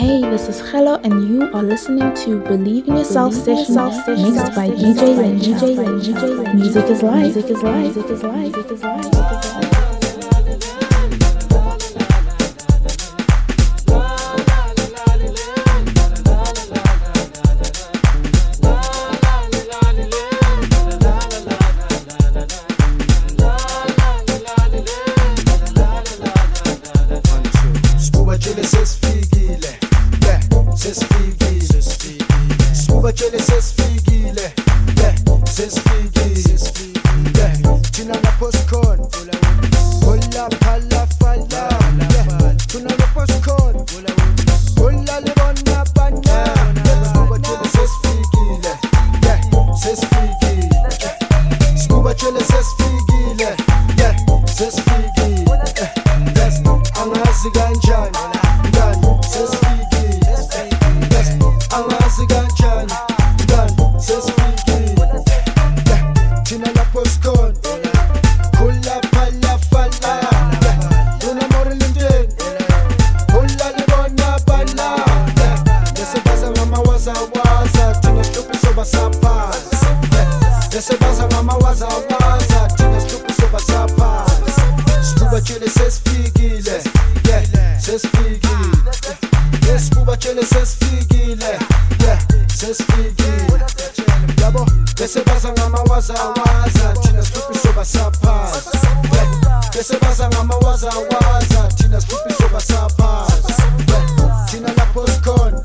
Hey, this is Hello, and you are listening to Believe in Yourself session mixed by DJ and DJ and DJ. Music is life. Music is life. Music is life. Music is life. vile sesifile yabo bese baza ngamawazawaza thina sihluphiso basaphaza bese baza ngamawazawaza thina sihluphiso basaphaza thina lapho sikhona.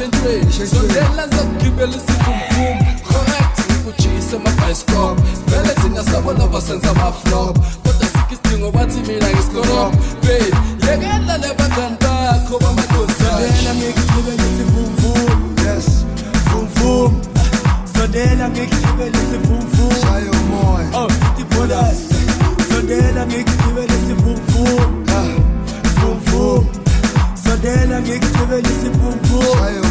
eshentweni sondela zakugibela isikhumkhumbu correct ngikujise amabhayisikop vele thina sabona basenza amaflop kodwa sikho isidingo bathi mina ngisikorob babe yekela le bangani bakho bamadosaela ngikugibela isivumvumu yes vumvum sondela ngikugibela isivumvumu Shayo umoya oh sithi bonus sondela ngikugibela isivumvumu vumvum sondela ngikugibela isivumvumu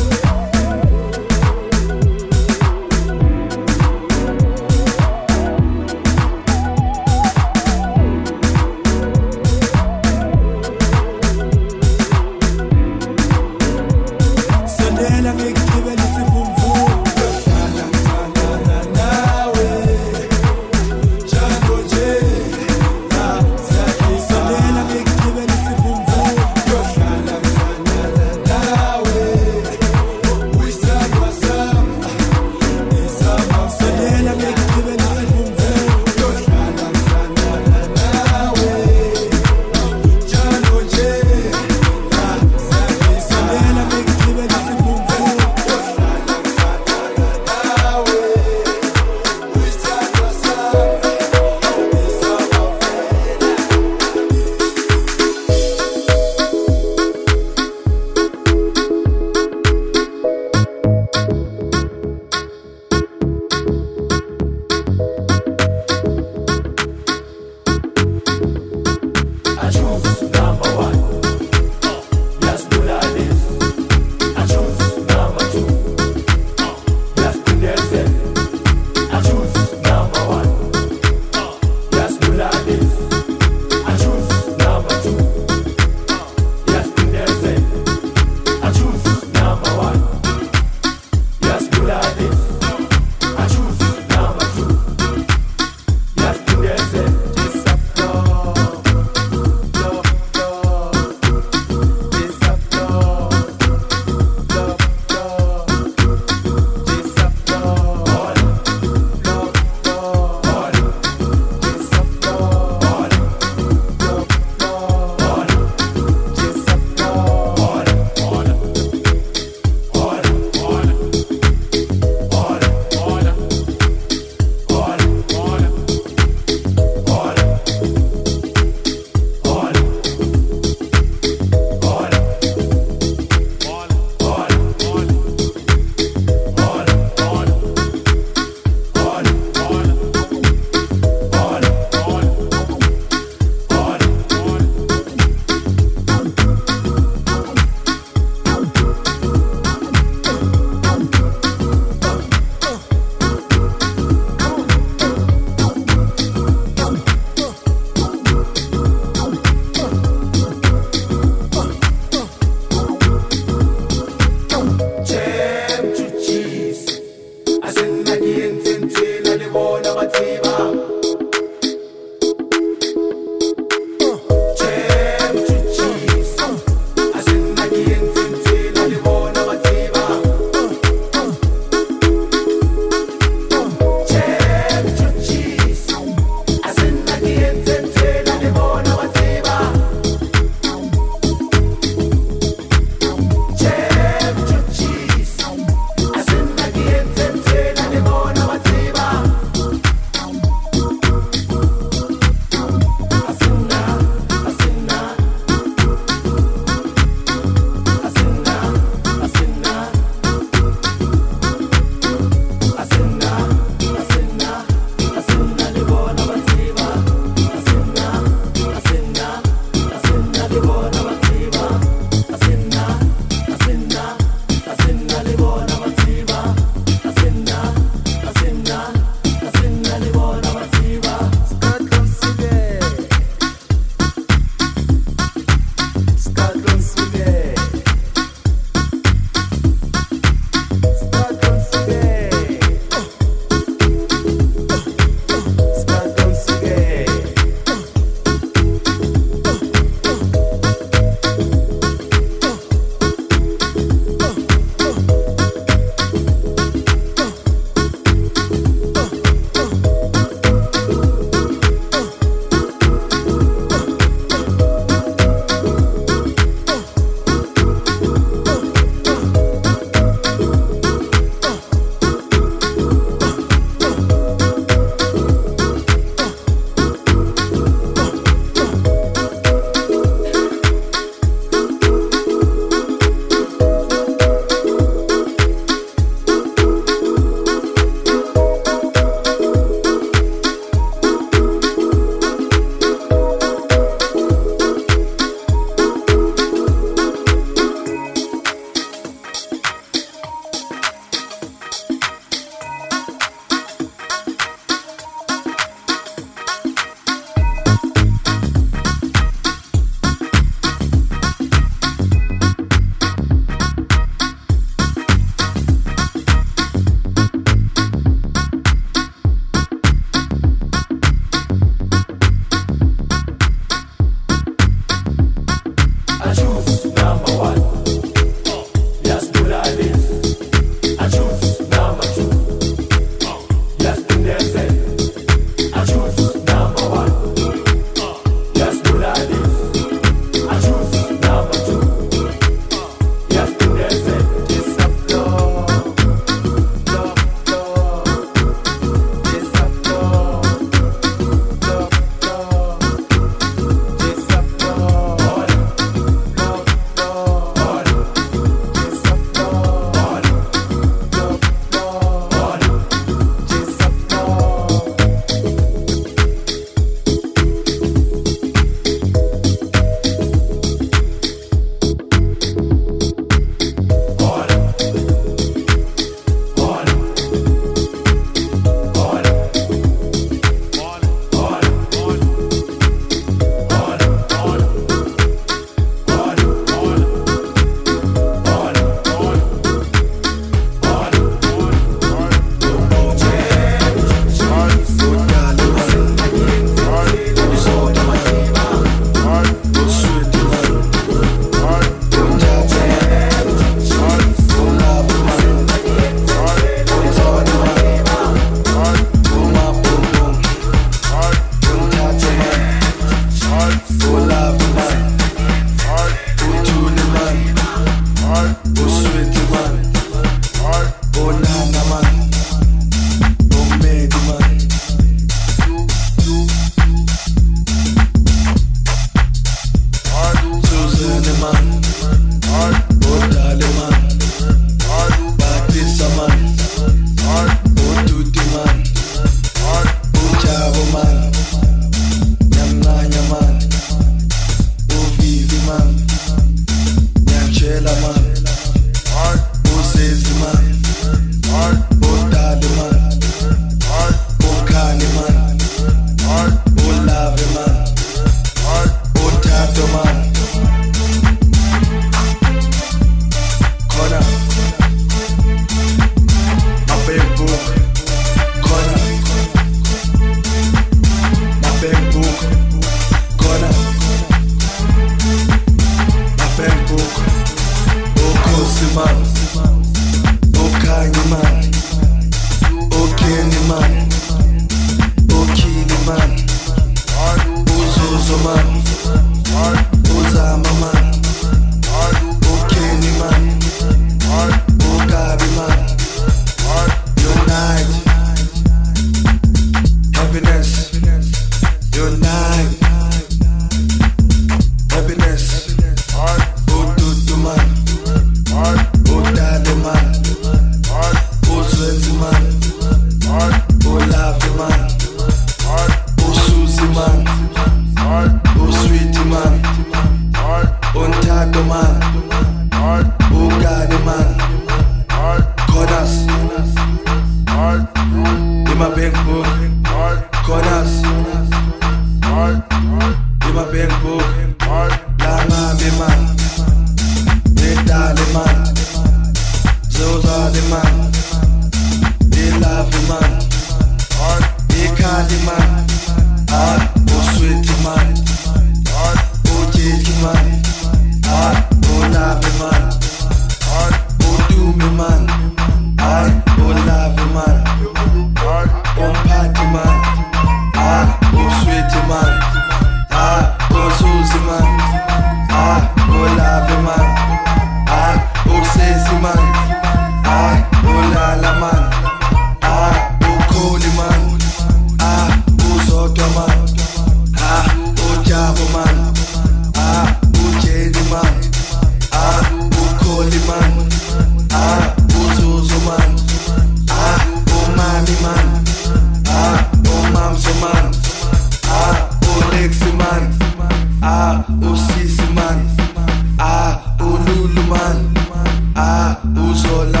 I man. Ah, all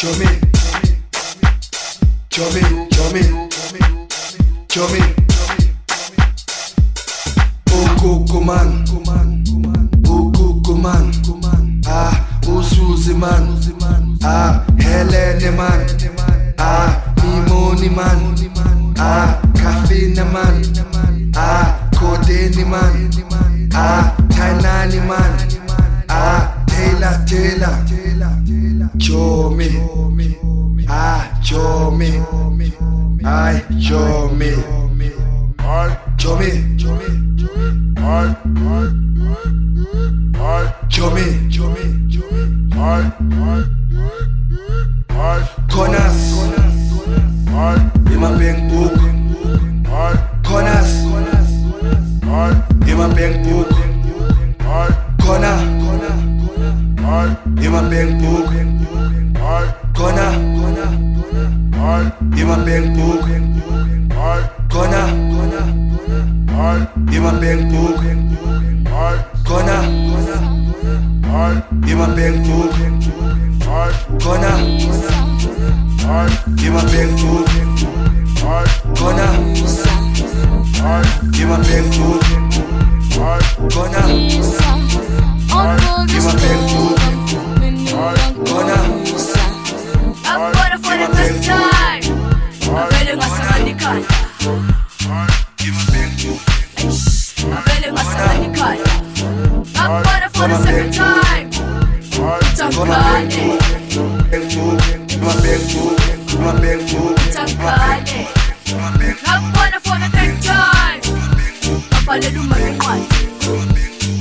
Chumin, Chumin, Chumin, Chumin. Ukukuman, Ukukuman, Ah, Usuziman, Ah, Helene man, Ah, Mimoni man, Ah, Caffeine man, Ah, Codeni man, Ah, Tainani man, Ah, Taylor, Taylor chome, ah chome, ai chome, chome. time. Top Kanye. My big boo, my big boo, Top Kanye. Have one for the time. Up a little money, one.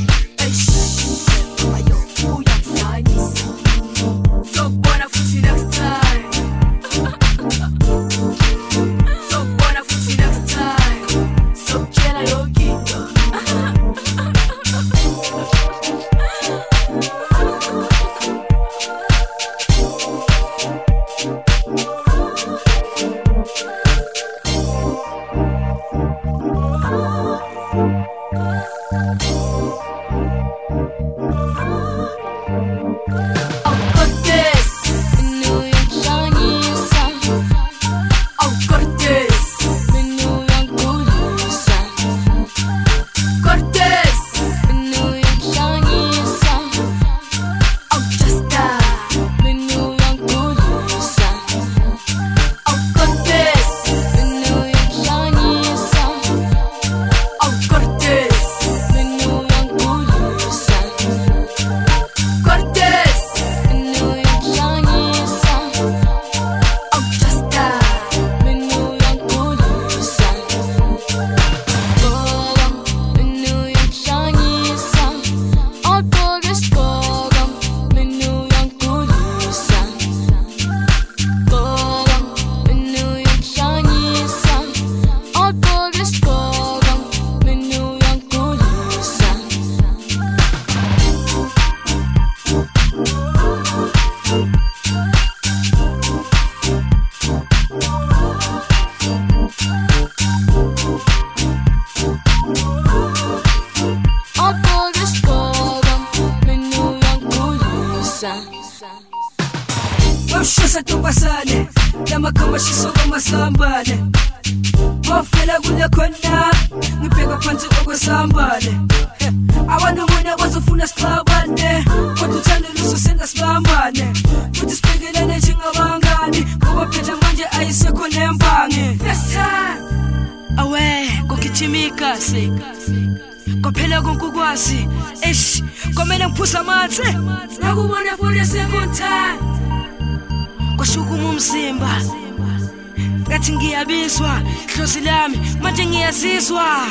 ngiyazizwa hlosi lami manje ngiyazizwa.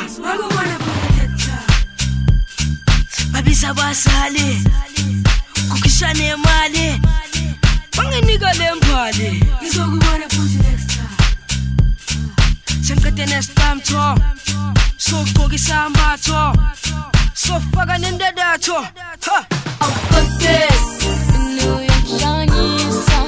Babiza basale kukhishana imali banginika le mbali ngizokubona futhi next time. Sengiqede nesipamtho sogqoka isambatho sofaka nendadatho ha! Oh, New York shanyisa